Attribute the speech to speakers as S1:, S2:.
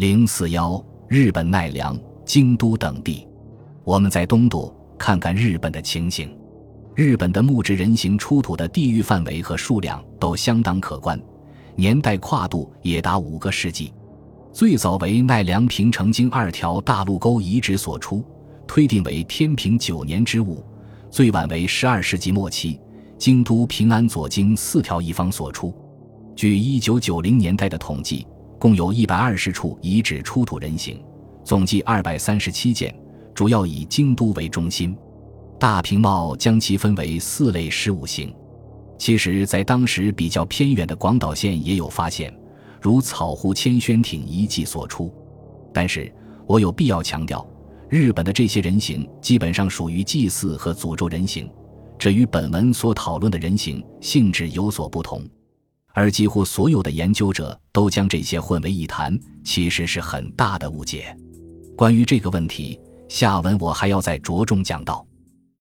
S1: 零四幺，日本奈良、京都等地。我们在东渡看看日本的情形。日本的木质人形出土的地域范围和数量都相当可观，年代跨度也达五个世纪。最早为奈良平城京二条大路沟遗址所出，推定为天平九年之物；最晚为十二世纪末期，京都平安左京四条一方所出。据一九九零年代的统计，共有一百二十处遗址出土人形，总计二百三十七件，主要以京都为中心。大平茂将其分为四类十五形。其实，在当时比较偏远的广岛县也有发现。如草户千轩町遗迹所出，但是我有必要强调，日本的这些人形基本上属于祭祀和诅咒人形，这与本文所讨论的人形性质有所不同。而几乎所有的研究者都将这些混为一谈，其实是很大的误解。关于这个问题，下文我还要再着重讲到。